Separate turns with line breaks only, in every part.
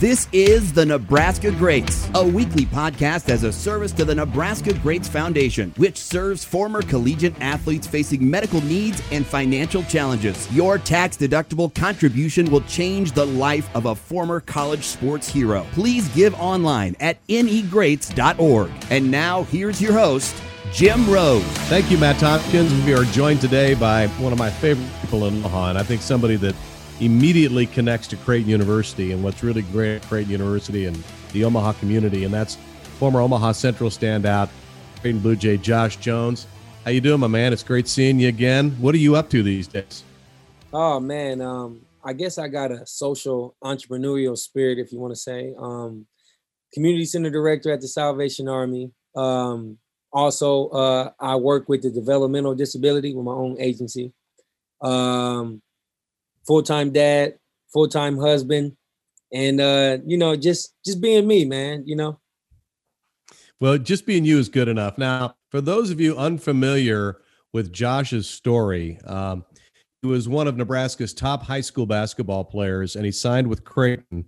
This is the Nebraska Greats, a weekly podcast as a service to the Nebraska Greats Foundation, which serves former collegiate athletes facing medical needs and financial challenges. Your tax deductible contribution will change the life of a former college sports hero. Please give online at negreats.org. And now, here's your host, Jim Rose.
Thank you, Matt Tompkins. We are joined today by one of my favorite people in Omaha, and I think somebody that immediately connects to Creighton University and what's really great at Creighton University and the Omaha community, and that's former Omaha Central standout, Creighton Blue Jay Josh Jones. How you doing, my man? It's great seeing you again. What are you up to these days?
Oh man, um, I guess I got a social entrepreneurial spirit, if you want to say. Um, community center director at the Salvation Army. Um, also, uh, I work with the developmental disability with my own agency. Um, full time dad, full time husband, and uh, you know, just just being me, man. You know.
Well, just being you is good enough. Now, for those of you unfamiliar with Josh's story, um, he was one of Nebraska's top high school basketball players, and he signed with Creighton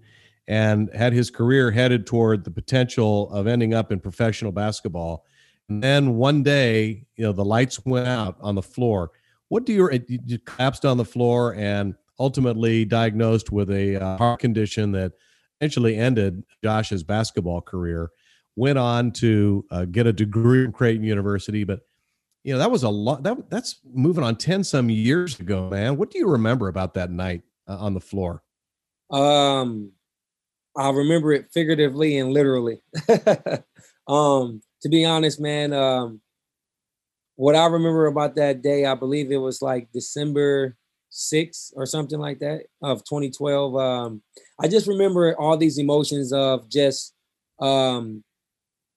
and had his career headed toward the potential of ending up in professional basketball. And then one day, you know, the lights went out on the floor. What do you, you collapsed on the floor and ultimately diagnosed with a uh, heart condition that eventually ended Josh's basketball career. Went on to uh, get a degree from Creighton University, but you know that was a lot. That that's moving on ten some years ago, man. What do you remember about that night uh, on the floor?
Um, I remember it figuratively and literally. um, to be honest, man, um, what I remember about that day, I believe it was like December six or something like that of 2012. Um, I just remember all these emotions of just um,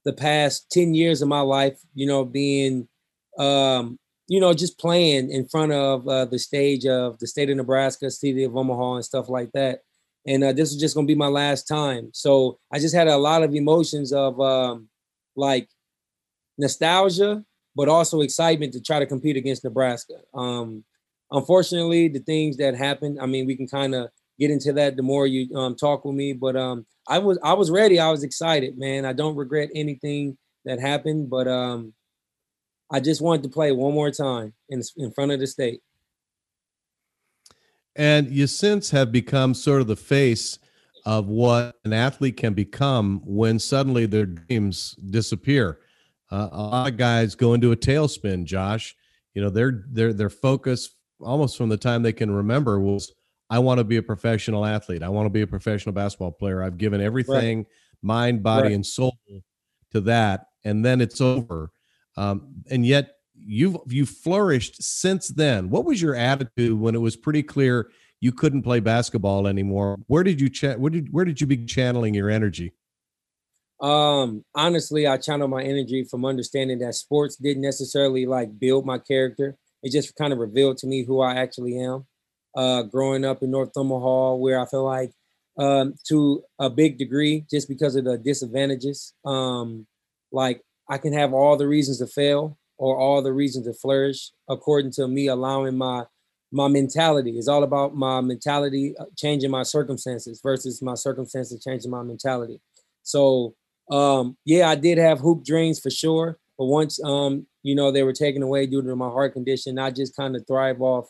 the past 10 years of my life, you know, being, um, you know, just playing in front of uh, the stage of the state of Nebraska, city of Omaha, and stuff like that. And uh, this was just going to be my last time. So I just had a lot of emotions of um, like nostalgia, but also excitement to try to compete against Nebraska. Um, unfortunately, the things that happened, I mean, we can kind of get into that the more you um, talk with me. But um, I was I was ready. I was excited, man. I don't regret anything that happened, but um, I just wanted to play one more time in in front of the state.
And you since have become sort of the face of what an athlete can become when suddenly their dreams disappear. Uh, a lot of guys go into a tailspin, Josh. You know, their their their focus almost from the time they can remember was I want to be a professional athlete. I want to be a professional basketball player. I've given everything, right. mind, body, right. and soul to that, and then it's over. Um, and yet you've you've flourished since then. What was your attitude when it was pretty clear you couldn't play basketball anymore? Where did you chat? Where did where did you be channeling your energy?
Um, honestly, I channel my energy from understanding that sports didn't necessarily like build my character it just kind of revealed to me who I actually am. Uh, growing up in North Omaha, where I feel like um, to a big degree, just because of the disadvantages, um, like I can have all the reasons to fail or all the reasons to flourish, according to me allowing my my mentality. It's all about my mentality uh, changing my circumstances versus my circumstances changing my mentality. So um, yeah, I did have hoop dreams for sure. But once um, you know, they were taken away due to my heart condition, I just kind of thrive off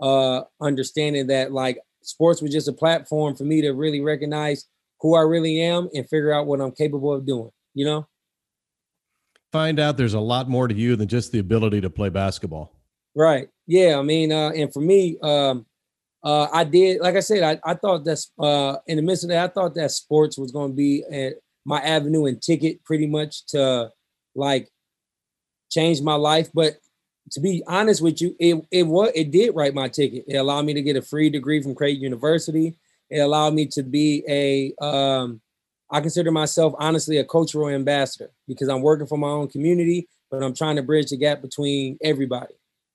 uh understanding that like sports was just a platform for me to really recognize who I really am and figure out what I'm capable of doing, you know?
Find out there's a lot more to you than just the ability to play basketball.
Right. Yeah. I mean, uh, and for me, um, uh, I did, like I said, I, I thought that's uh, in the midst of that, I thought that sports was going to be a, my avenue and ticket pretty much to like changed my life. But to be honest with you, it it was it did write my ticket. It allowed me to get a free degree from Creighton University. It allowed me to be a um, I consider myself honestly a cultural ambassador because I'm working for my own community, but I'm trying to bridge the gap between everybody.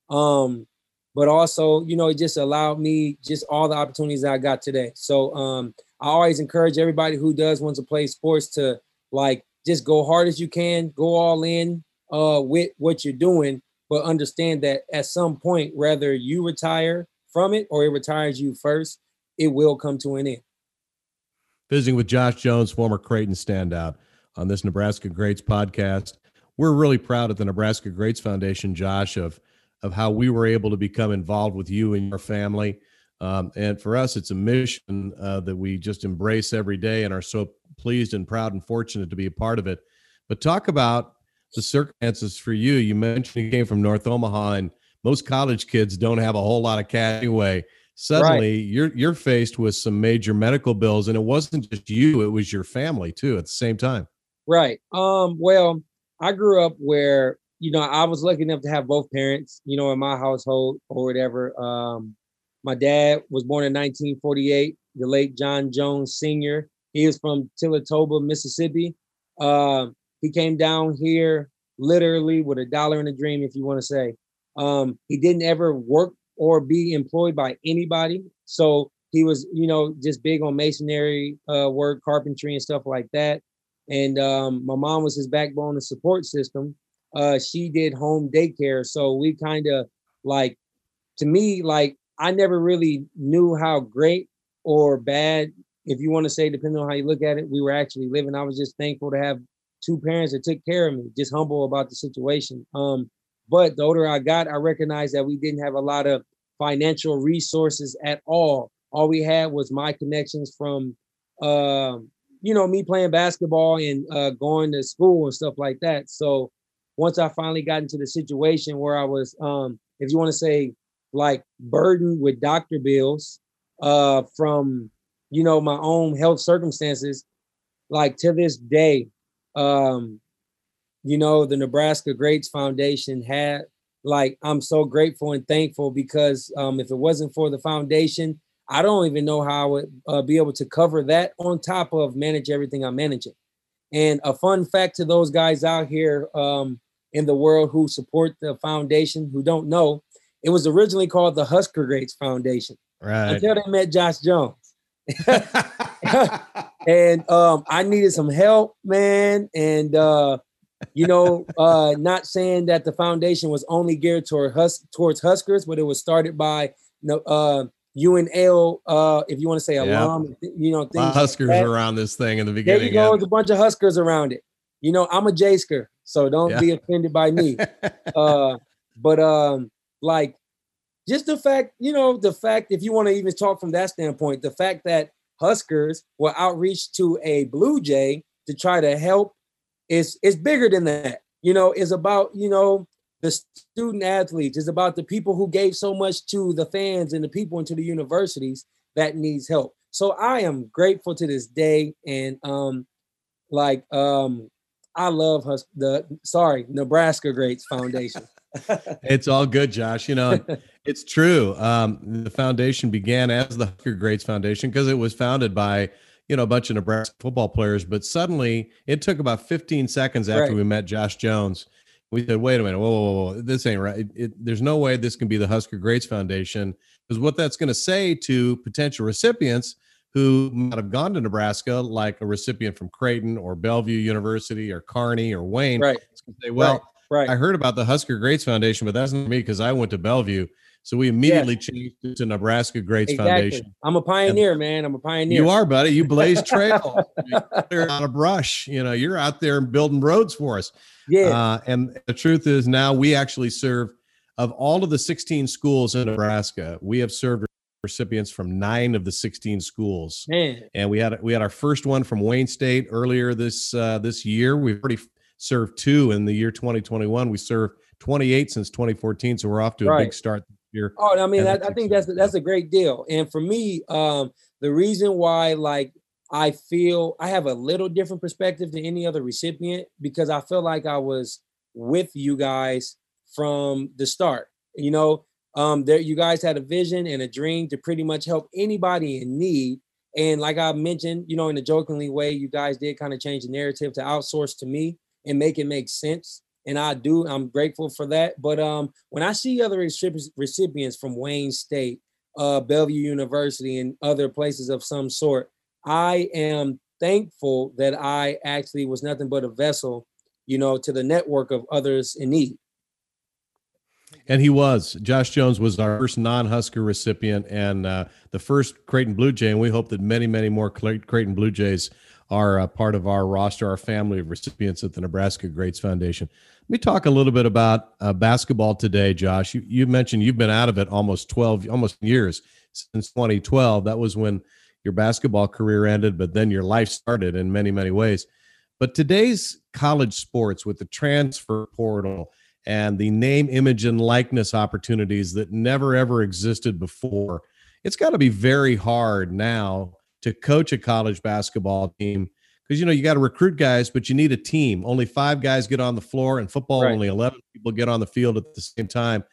Um, but also, you know, it just allowed me just all the opportunities I got today. So um, I always encourage everybody who does want to play sports to like just go hard as you can, go all in, uh, with what you're doing, but understand that at some point, whether you retire from it or it retires you first, it will come to an end.
visiting with Josh Jones, former Creighton standout, on this Nebraska Greats podcast. We're really proud at the Nebraska Greats Foundation, Josh, of of how we were able to become involved with you and your family. Um, and for us, it's a mission uh, that we just embrace every day and are so pleased and proud and fortunate to be a part of it. But talk about the circumstances for you. You mentioned you came from North Omaha, and most college kids don't have a whole lot of cash anyway. Suddenly right. you're you're faced with some major medical bills and it wasn't just you it was your family too at the same time.
Right. Um well i grew up where you know i was lucky enough to have both parents you know in my household or whatever. Um my dad was born in 1948 the late john jones senior. He is from tillatoba mississippi. Uh, he came down here literally with a dollar in a dream if you want to say um, he didn't ever work or be employed by anybody. So he was, you know, just big on masonry uh, work, carpentry, and stuff like that. And um, my mom was his backbone and support system. Uh, she did home daycare, so we kind of like, to me, like I never really knew how great or bad, if you want to say, depending on how you look at it, we were actually living. I was just thankful to have two parents that took care of me, just humble about the situation. Um, but the older I got, I recognized that we didn't have a lot of financial resources at all. All we had was my connections from, uh, you know, me playing basketball and uh, going to school and stuff like that. So once I finally got into the situation where I was, um, if you want to say, like burdened with doctor bills uh, from, you know, my own health circumstances, like to this day, um, you know, the Nebraska Greats Foundation had like I'm so grateful and thankful because um, if it wasn't for the foundation, I don't even know how I would uh, be able to cover that on top of manage everything I'm managing. And a fun fact to those guys out here um, in the world who support the foundation who don't know, it was originally called the Husker Greats Foundation.
Right.
Until they met Josh Jones. and um, I needed some help, man. And uh, you know, uh, not saying that the foundation was only geared toward Hus- towards Huskers, but it was started by no uh, UNL, uh, if you want to say alum, you know,
things Huskers like around this thing in the beginning.
There you go, there's a bunch of Huskers around it. You know, I'm a Jaysker, so don't yeah. be offended by me. uh, but um, like just the fact, you know, the fact, if you want to even talk from that standpoint, the fact that Huskers will outreach to a Blue Jay to try to help it's it's bigger than that. You know, it's about you know the student athletes. It's about the people who gave so much to the fans and the people into the universities that needs help. So I am grateful to this day, and um, like um, I love Hus- the sorry Nebraska Greats Foundation.
It's all good, Josh. You know, it's true. Um, the foundation began as the Husker Greats Foundation because it was founded by you know, a bunch of Nebraska football players. But suddenly it took about 15 seconds after right. we met Josh Jones. We said, wait a minute, whoa, whoa, whoa, this ain't right. It, it, there's no way this can be the Husker Greats Foundation because what that's going to say to potential recipients who might have gone to Nebraska, like a recipient from Creighton or Bellevue University or Kearney or Wayne,
right.
say, well, right. Right. I heard about the Husker Greats Foundation, but that's not me because I went to Bellevue. So we immediately changed it to Nebraska Greats exactly. Foundation.
I'm a pioneer, and man. I'm a pioneer.
You are, buddy. You blaze trail. you're out of brush. You know, you're out there building roads for us.
Yeah.
Uh, and the truth is now we actually serve of all of the 16 schools in Nebraska, we have served recipients from nine of the 16 schools.
Man.
And we had we had our first one from Wayne State earlier this uh, this year. We've already served two in the year 2021. We served 28 since 2014, so we're off to a right. big start
here. Oh, I mean, I, I think that's that's a great deal. And for me, um, the reason why, like, I feel I have a little different perspective than any other recipient because I feel like I was with you guys from the start. You know, um, there you guys had a vision and a dream to pretty much help anybody in need. And like I mentioned, you know, in a jokingly way, you guys did kind of change the narrative to outsource to me and make it make sense and I do. I'm grateful for that. But um, when I see other recipients from Wayne State, uh, Bellevue University, and other places of some sort, I am thankful that I actually was nothing but a vessel, you know, to the network of others in need.
And he was. Josh Jones was our first non-Husker recipient and uh, the first Creighton Blue Jay, and we hope that many, many more Creighton Blue Jays are uh, part of our roster, our family of recipients at the Nebraska Greats Foundation. Let me talk a little bit about uh, basketball today, Josh. You, you mentioned you've been out of it almost 12, almost years since 2012. That was when your basketball career ended, but then your life started in many, many ways. But today's college sports with the transfer portal and the name, image, and likeness opportunities that never ever existed before, it's got to be very hard now to coach a college basketball team because you know you got to recruit guys, but you need a team. Only five guys get on the floor, and football right. only eleven people get on the field at the same time.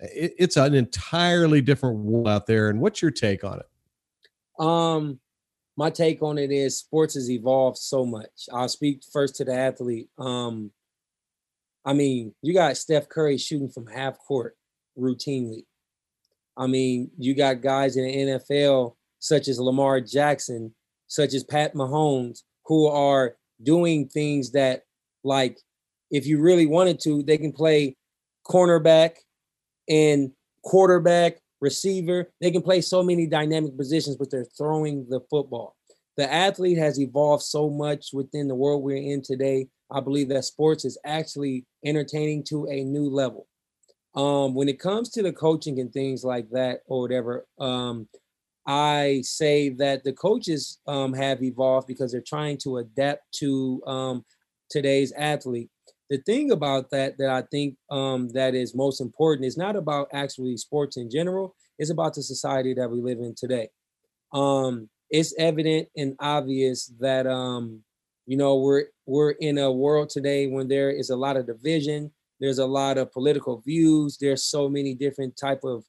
It, it's an entirely different world out there. And what's your take on it?
Um, my take on it is sports has evolved so much. I'll speak first to the athlete. Um, I mean, you got Steph Curry shooting from half court routinely. I mean, you got guys in the NFL such as Lamar Jackson, such as Pat Mahomes, who are doing things that, like, if you really wanted to, they can play cornerback and quarterback receiver. They can play so many dynamic positions, but they're throwing the football. The athlete has evolved so much within the world we're in today. I believe that sports is actually entertaining to a new level. Um, when it comes to the coaching and things like that or whatever, um, I say that the coaches um, have evolved because they're trying to adapt to um, today's athlete the thing about that that I think um, that is most important is not about actually sports in general. It's about the society that we live in today. Um, it's evident and obvious that um, you know we're we're in a world today when there is a lot of division. There's a lot of political views. There's so many different type of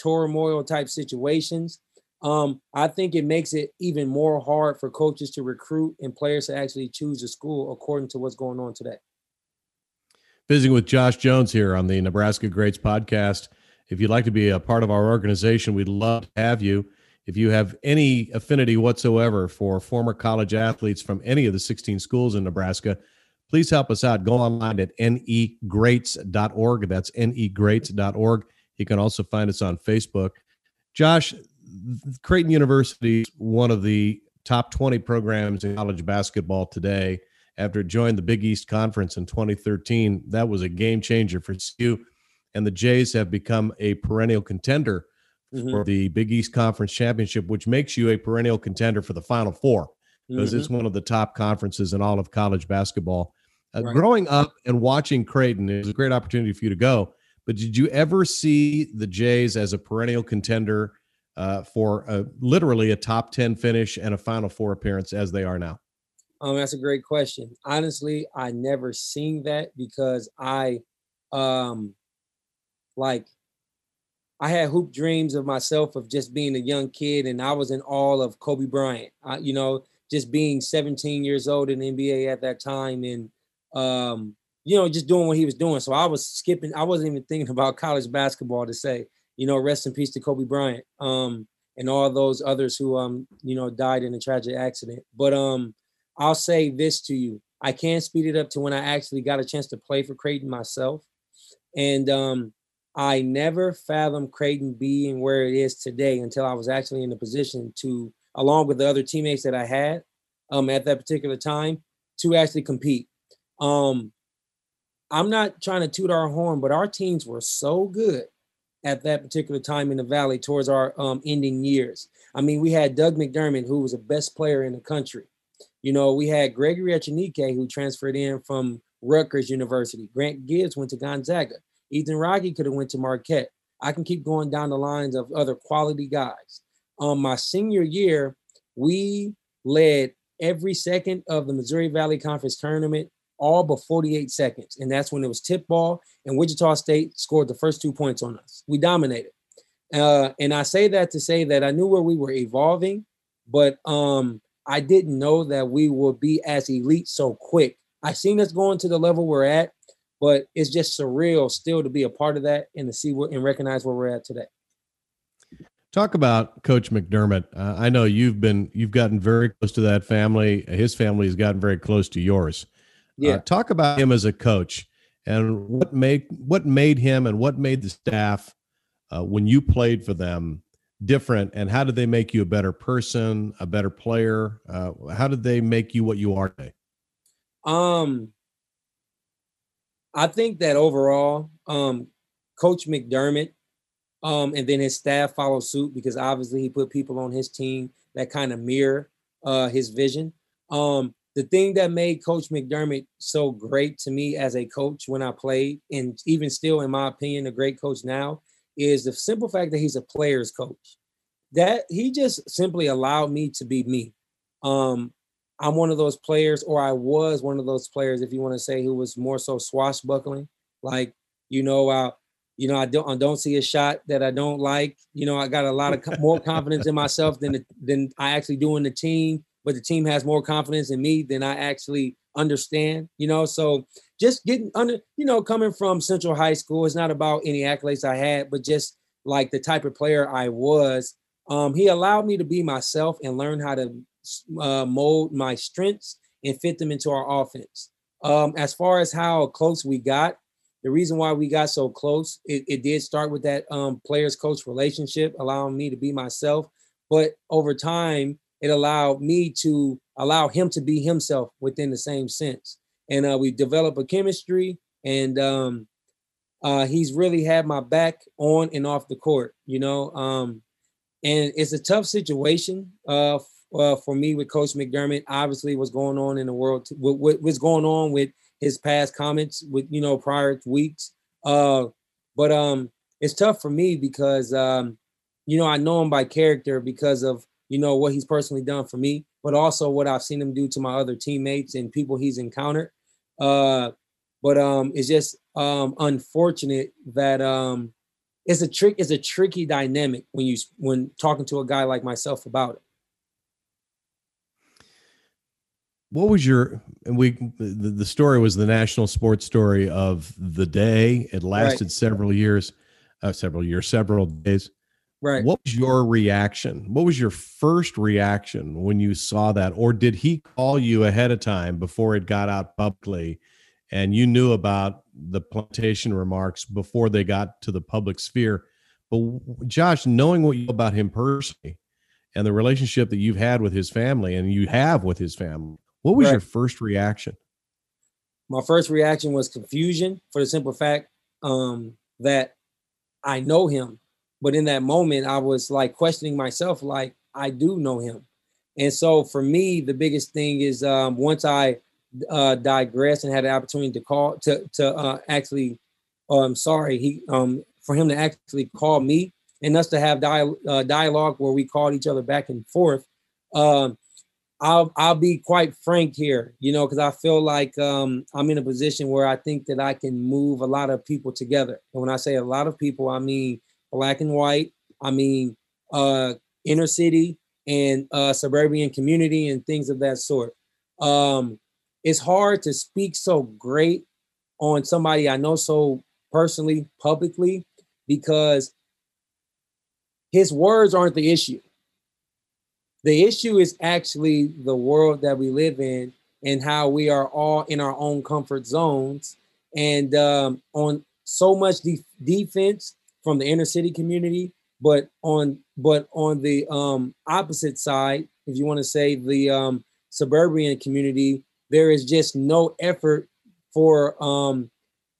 turmoil type situations. Um, I think it makes it even more hard for coaches to recruit and players to actually choose a school according to what's going on today
visiting with Josh Jones here on the Nebraska Greats podcast. If you'd like to be a part of our organization, we'd love to have you. If you have any affinity whatsoever for former college athletes from any of the 16 schools in Nebraska, please help us out. Go online at negreats.org. That's negreats.org. You can also find us on Facebook. Josh, Creighton University is one of the top 20 programs in college basketball today after it joined the Big East Conference in 2013. That was a game changer for CU. And the Jays have become a perennial contender mm-hmm. for the Big East Conference Championship, which makes you a perennial contender for the Final Four because mm-hmm. it's one of the top conferences in all of college basketball. Uh, right. Growing up and watching Creighton, it was a great opportunity for you to go. But did you ever see the Jays as a perennial contender uh, for a, literally a top 10 finish and a Final Four appearance as they are now?
Um, that's a great question. Honestly, I never seen that because I, um, like, I had hoop dreams of myself of just being a young kid, and I was in all of Kobe Bryant. I, you know, just being 17 years old in NBA at that time, and um, you know, just doing what he was doing. So I was skipping. I wasn't even thinking about college basketball to say, you know, rest in peace to Kobe Bryant, um, and all those others who um, you know, died in a tragic accident. But um, I'll say this to you. I can't speed it up to when I actually got a chance to play for Creighton myself. And um, I never fathomed Creighton being where it is today until I was actually in the position to, along with the other teammates that I had um, at that particular time, to actually compete. Um, I'm not trying to toot our horn, but our teams were so good at that particular time in the valley towards our um, ending years. I mean, we had Doug McDermott, who was the best player in the country. You know, we had Gregory Echenique who transferred in from Rutgers University. Grant Gibbs went to Gonzaga. Ethan Wragge could have went to Marquette. I can keep going down the lines of other quality guys. Um, my senior year, we led every second of the Missouri Valley Conference tournament, all but 48 seconds. And that's when it was tip ball, and Wichita State scored the first two points on us. We dominated. Uh, and I say that to say that I knew where we were evolving, but um, I didn't know that we would be as elite so quick. I seen us going to the level we're at, but it's just surreal still to be a part of that and to see what and recognize where we're at today.
Talk about Coach McDermott. Uh, I know you've been you've gotten very close to that family. His family has gotten very close to yours. Yeah. Uh, talk about him as a coach and what made what made him and what made the staff uh, when you played for them different and how did they make you a better person a better player? Uh, how did they make you what you are today?
Um i think that overall um coach mcdermott um and then his staff followed suit because obviously he put people on his team that kind of mirror uh his vision. Um the thing that made coach mcdermott so great to me as a coach when i played and even still in my opinion a great coach now is the simple fact that he's a player's coach. That he just simply allowed me to be me. Um, I'm one of those players, or I was one of those players, if you want to say, who was more so swashbuckling. Like, you know, uh, you know, I don't, I don't see a shot that I don't like. You know, I got a lot of more confidence in myself than than I actually do in the team. But the team has more confidence in me than I actually understand. You know, so just getting under, you know, coming from Central High School, it's not about any accolades I had, but just like the type of player I was. Um, he allowed me to be myself and learn how to uh, mold my strengths and fit them into our offense. Um, as far as how close we got, the reason why we got so close, it, it did start with that um, players coach relationship, allowing me to be myself. But over time, it allowed me to allow him to be himself within the same sense. And uh, we developed a chemistry and um, uh, he's really had my back on and off the court you know um, and it's a tough situation uh, f- uh, for me with coach mcdermott. Obviously what's going on in the world what's going on with his past comments with you know prior weeks uh, but um, it's tough for me because um, you know i know him by character because of you know what he's personally done for me but also what I've seen him do to my other teammates and people he's encountered. Uh, but um, it's just um, unfortunate that um, it's a trick. It's a tricky dynamic when you when talking to a guy like myself about it.
What was your and we the, the story was the national sports story of the day. It lasted right. several years, uh, several years, several days.
Right.
What was your reaction? What was your first reaction when you saw that? Or did he call you ahead of time before it got out publicly and you knew about the plantation remarks before they got to the public sphere? But Josh, knowing what you know about him personally and the relationship that you've had with his family and you have with his family, what was right. your first reaction?
My first reaction was confusion for the simple fact um, that I know him but in that moment, I was like questioning myself, like, I do know him. And so for me, the biggest thing is um, once I uh, digress and had the opportunity to call to to uh, actually i'm sorry, he um, for him to actually call me and us to have dial, uh, dialogue where we called each other back and forth. Um, I'll I'll be quite frank here, you know, because I feel like um, I'm in a position where I think that I can move a lot of people together. And when I say a lot of people, I mean black and white. I mean, uh, inner city and uh, suburban community and things of that sort. Um, it's hard to speak so great on somebody I know so personally, publicly, because his words aren't the issue. The issue is actually the world that we live in and how we are all in our own comfort zones and um, on so much de- defense from the inner city community, but on but on the um, opposite side, if you want to say the um, suburban community, there is just no effort for um,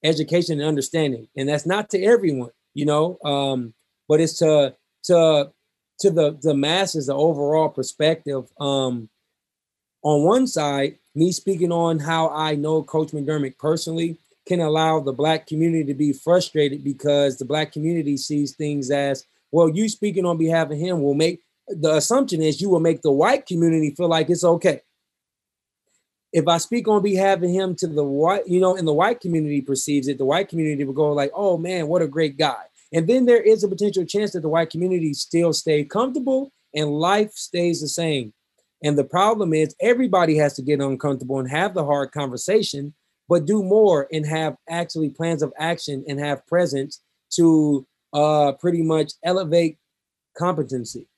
education and understanding, and that's not to everyone, you know, um, but it's to to to the the masses, the overall perspective. Um, on one side, me speaking on how I know Coach McDermott personally, can allow the black community to be frustrated because the black community sees things as well you speaking on behalf of him will make the assumption is you will make the white community feel like it's okay. If i speak on behalf of him to the white you know and the white community perceives it the white community will go like oh man what a great guy. And then there is a potential chance that the white community still stay comfortable and life stays the same. And the problem is everybody has to get uncomfortable and have the hard conversation but do more and have actually plans of action and have presence to uh, pretty much elevate competency.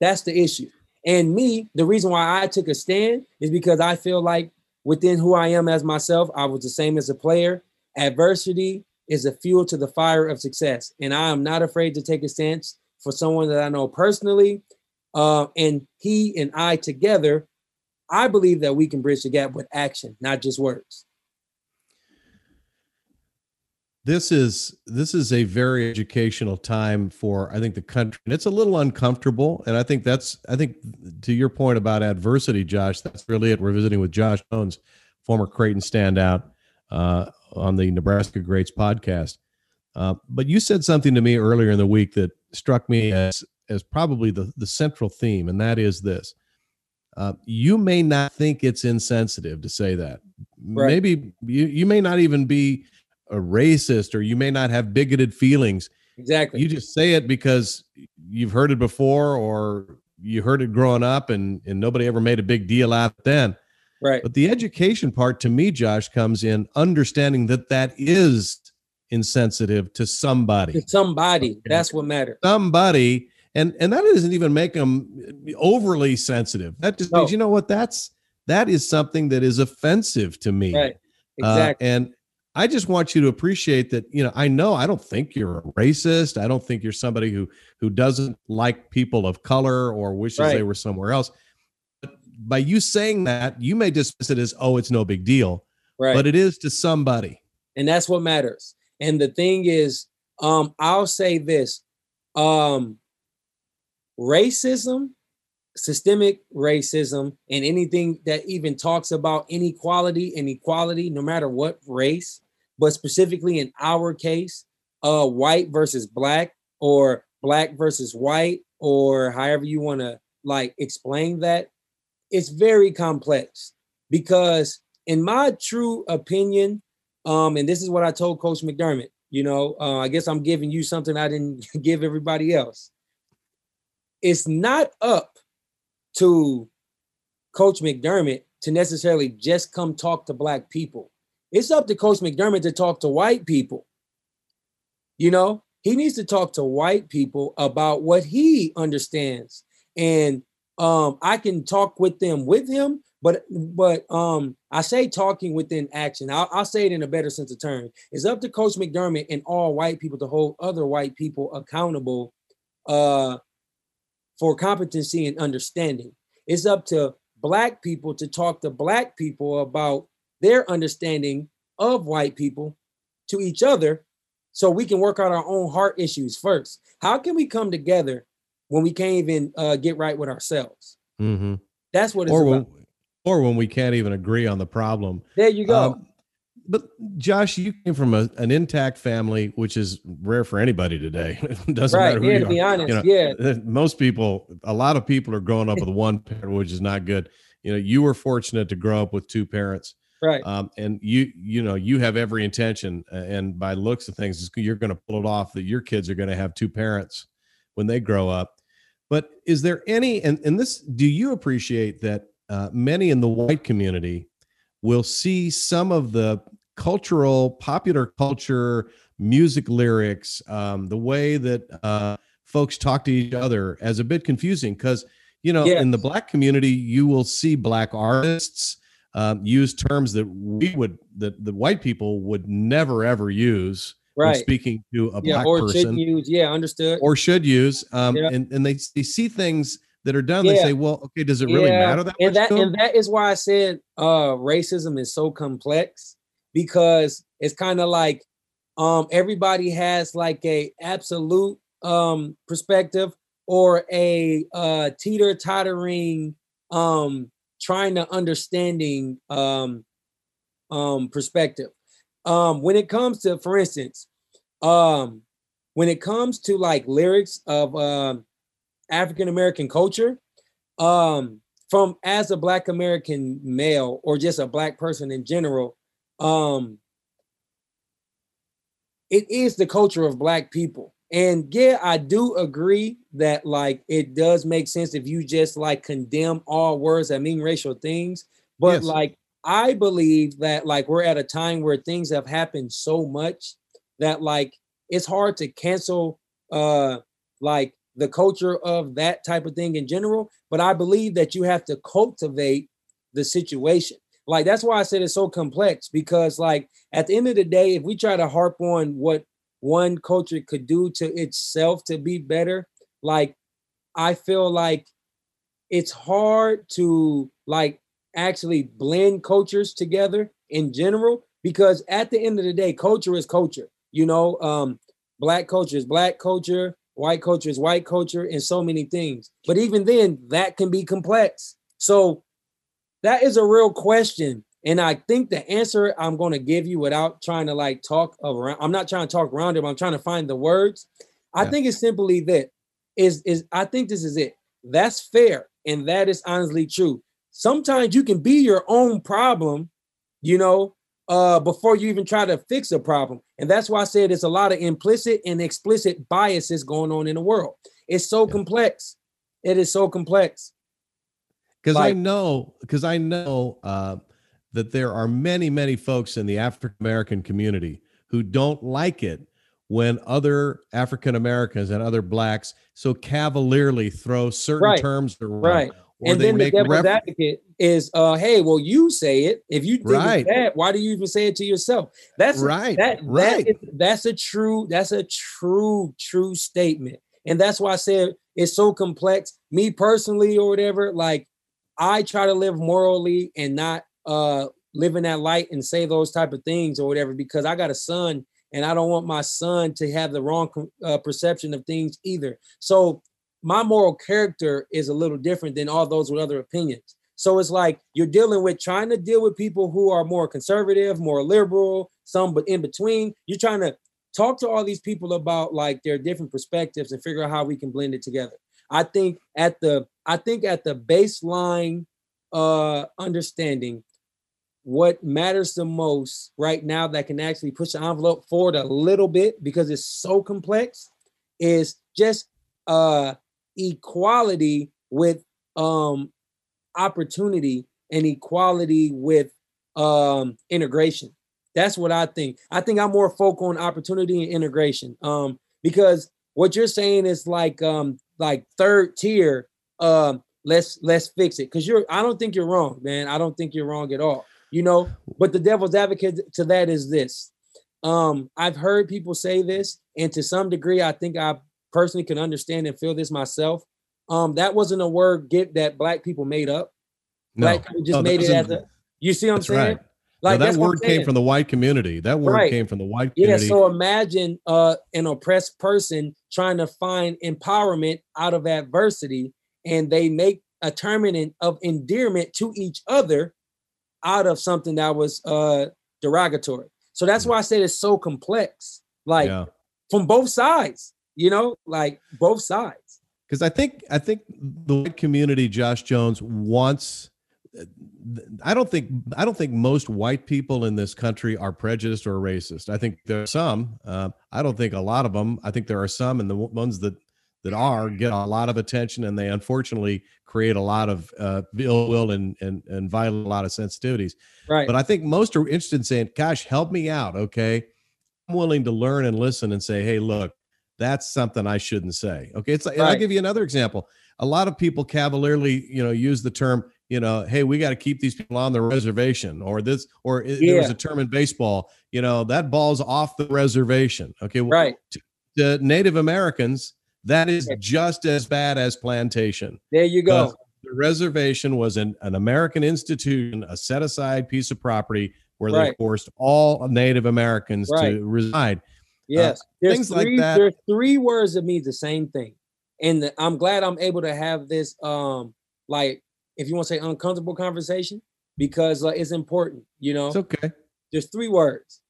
That's the issue. And me, the reason why I took a stand is because I feel like within who I am as myself, I was the same as a player adversity is a fuel to the fire of success. And I am not afraid to take a stance for someone that I know personally. Uh, and he and I together, I believe that we can bridge the gap with action, not just words.
This is this is a very educational time for I think the country. And it's a little uncomfortable, and I think that's I think to your point about adversity, Josh. That's really it. We're visiting with Josh Jones, former Creighton standout uh, on the Nebraska Greats podcast. Uh, but you said something to me earlier in the week that struck me as as probably the the central theme, and that is this: uh, you may not think it's insensitive to say that. Right. Maybe you you may not even be a racist or you may not have bigoted feelings.
Exactly.
You just say it because you've heard it before or you heard it growing up and, and nobody ever made a big deal out then.
Right.
But the education part to me, Josh, comes in understanding that that is insensitive to somebody.
To somebody. That's what matters.
Somebody. And and that doesn't even make them overly sensitive. That just no. means you know what that's that is something that is offensive to me.
Right. Exactly.
Uh, and I just want you to appreciate that, you know, I know I don't think you're a racist. I don't think you're somebody who who doesn't like people of color or wishes right. they were somewhere else. But by you saying that, you may dismiss it as, oh, it's no big deal.
Right.
But it is to somebody.
And that's what matters. And the thing is, um, I'll say this. Um, racism, systemic racism, and anything that even talks about inequality inequality, no matter what race, but specifically in our case, uh, white versus black or black versus white or however you want to like explain that, it's very complex because in my true opinion, um, and this is what I told Coach McDermott, you know, uh, I guess I'm giving you something I didn't give everybody else. It's not up to Coach McDermott to necessarily just come talk to black people. It's up to Coach McDermott to talk to white people. You know, he needs to talk to white people about what he understands. And um, I can talk with them with him, but but um, I say talking within action. I'll, I'll say it in a better sense of term. It's up to Coach McDermott and all white people to hold other white people accountable uh, for competency and understanding. It's up to black people to talk to black people about their understanding of white people to each other so we can work out our own heart issues first. How can we come together when we can't even uh, get right with ourselves?
Mm-hmm.
That's what it's
or
about.
When, or when we can't even agree on the problem.
There you go. Um,
but Josh, you came from a, an intact family, which is rare for anybody today. it doesn't
right.
matter who
yeah,
you
to be
are.
honest,
you
know,
yeah. Most people, a lot of people are growing up with one parent, which is not good. You know, you were fortunate to grow up with two parents
right
um, and you you know you have every intention and by looks of things you're going to pull it off that your kids are going to have two parents when they grow up but is there any and, and this do you appreciate that uh, many in the white community will see some of the cultural popular culture music lyrics um, the way that uh, folks talk to each other as a bit confusing because you know yes. in the black community you will see black artists um, use terms that we would that the white people would never ever use
right.
speaking to a
yeah,
black
or
person.
Should use, yeah, understood.
Or should use. Um, yeah. and, and they, they see things that are done. Yeah. They say, well, okay, does it really yeah. matter that
and
much?
That, and that is why I said uh, racism is so complex because it's kind of like um, everybody has like a absolute um, perspective or a uh, teeter tottering um, trying to understanding um, um, perspective. Um, when it comes to, for instance, um, when it comes to like lyrics of um, African American culture, um, from as a Black American male or just a Black person in general, um, it is the culture of Black people. And yeah, I do agree that like it does make sense if you just like condemn all words that mean racial things. But yes. like I believe that like we're at a time where things have happened so much that like it's hard to cancel uh like the culture of that type of thing in general. But I believe that you have to cultivate the situation. Like that's why I said it's so complex because like at the end of the day, if we try to harp on what one culture could do to itself to be better, like I feel like it's hard to like actually blend cultures together in general because at the end of the day, culture is culture. You know, um, black culture is black culture, white culture is white culture, and so many things. But even then, that can be complex. So that is a real question. And I think the answer I'm going to give you without trying to like talk around, I'm not trying to talk around it, but I'm trying to find the words. I yeah. think it's simply that is is I think this is it. That's fair. And that is honestly true. Sometimes you can be your own problem, you know, uh, before you even try to fix a problem. And that's why I said there's a lot of implicit and explicit biases going on in the world. It's so yeah. complex. It is so complex.
Because I know, because I know uh, that there are many, many folks in the African American community who don't like it when other African Americans and other blacks so cavalierly throw certain
right,
terms around.
Right. and then the devil's advocate is, uh, hey, well, you say it. If you think right. bad, why do you even say it to yourself? That's right. That, right. That is, that's a true, that's a true, true statement. And that's why I said it's so complex. Me personally, or whatever, like I try to live morally and not uh live in that light and say those type of things or whatever because I got a son and I don't want my son to have the wrong uh, perception of things either. So my moral character is a little different than all those with other opinions. So it's like you're dealing with trying to deal with people who are more conservative, more liberal, some but in between. You're trying to talk to all these people about like their different perspectives and figure out how we can blend it together. I think at the I think at the baseline uh understanding what matters the most right now that can actually push the envelope forward a little bit because it's so complex is just uh equality with um opportunity and equality with um integration. That's what i think. I think i'm more focused on opportunity and integration um because what you're saying is like um like third tier um let's let's fix it because you're i don't think you're wrong man i don't think you're wrong at all you know but the devil's advocate to that is this um i've heard people say this and to some degree i think i personally can understand and feel this myself um that wasn't a word get that black people made up no. black people just made it as a you see what i'm saying right.
Like no, that word came from the white community. That word right. came from the white
community. Yeah. So imagine uh, an oppressed person trying to find empowerment out of adversity, and they make a term of endearment to each other out of something that was uh derogatory. So that's mm. why I said it's so complex, like yeah. from both sides, you know, like both sides.
Because I think I think the white community, Josh Jones, wants I don't think I don't think most white people in this country are prejudiced or racist. I think there are some. Uh, I don't think a lot of them. I think there are some, and the ones that that are get a lot of attention, and they unfortunately create a lot of uh, ill will and and and violate a lot of sensitivities.
Right.
But I think most are interested in saying, "Gosh, help me out, okay? I'm willing to learn and listen and say, hey, look, that's something I shouldn't say." Okay, it's like, right. I'll give you another example. A lot of people cavalierly, you know, use the term you know, hey, we got to keep these people on the reservation, or this, or yeah. there was a term in baseball, you know, that ball's off the reservation. Okay,
right.
To, to Native Americans, that is just as bad as plantation.
There you go.
The reservation was an, an American institution, a set aside piece of property where right. they forced all Native Americans right. to reside.
Yes, uh, things three, like that. There's three words that mean the same thing, and the, I'm glad I'm able to have this um like if you want to say uncomfortable conversation, because uh, it's important, you know.
It's okay.
There's three words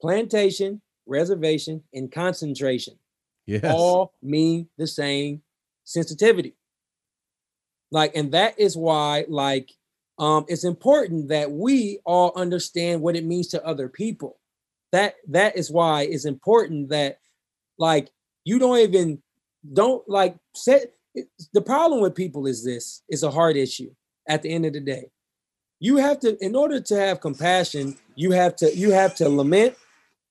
plantation, reservation, and concentration.
Yes.
All mean the same sensitivity. Like, and that is why, like, um, it's important that we all understand what it means to other people. That that is why it's important that, like, you don't even don't like set the problem with people is this it's a hard issue at the end of the day you have to in order to have compassion you have to you have to lament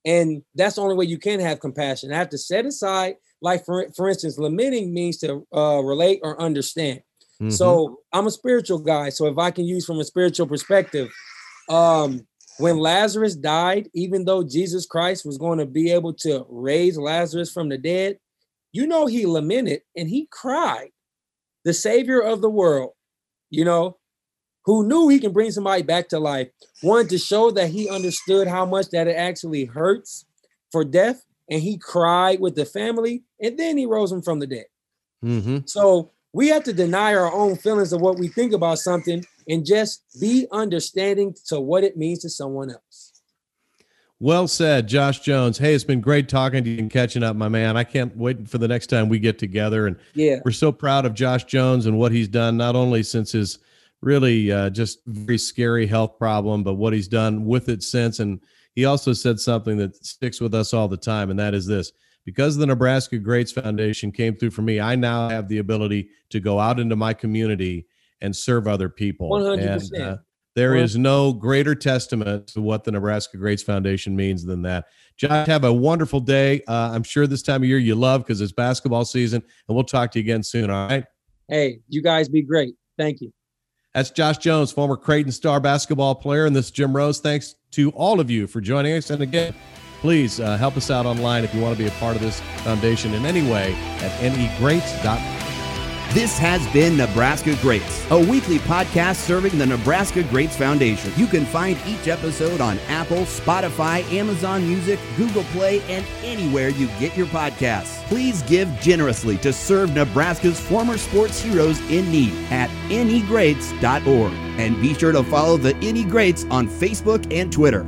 and that's the only way you can have compassion i have to set aside like for, for instance lamenting means to uh, relate or understand Mm-hmm. So I'm a spiritual guy. So if I can use from a spiritual perspective, um, when Lazarus died, even though Jesus Christ was going to be able to raise Lazarus from the dead, you know, he lamented and he cried. The savior of the world, you know, who knew he can bring somebody back to life, wanted to show that he understood how much that it actually hurts for death. And he cried with the family, and then he rose him from the dead. Mm-hmm. So we have to deny our own feelings of what we think about something and just be understanding to what it means to someone else.
Well said, Josh Jones. Hey, it's been great talking to you and catching up, my man. I can't wait for the next time we get together. And
yeah,
we're so proud of Josh Jones and what he's done, not only since his really uh, just very scary health problem, but what he's done with it since. And he also said something that sticks with us all the time, and that is this because the Nebraska Greats Foundation came through for me, I now have the ability to go out into my community and serve other people.
100%.
And uh, there is no greater testament to what the Nebraska Greats Foundation means than that. Josh, have a wonderful day. Uh, I'm sure this time of year you love because it's basketball season, and we'll talk to you again soon. All right.
Hey, you guys be great. Thank you.
That's Josh Jones, former Creighton star basketball player, and this is Jim Rose. Thanks to all of you for joining us. And again, please uh, help us out online if you want to be a part of this foundation in any way at negreats.com.
This has been Nebraska Greats, a weekly podcast serving the Nebraska Greats Foundation. You can find each episode on Apple, Spotify, Amazon Music, Google Play, and anywhere you get your podcasts. Please give generously to serve Nebraska's former sports heroes in need at negreats.org. And be sure to follow the NE Greats on Facebook and Twitter.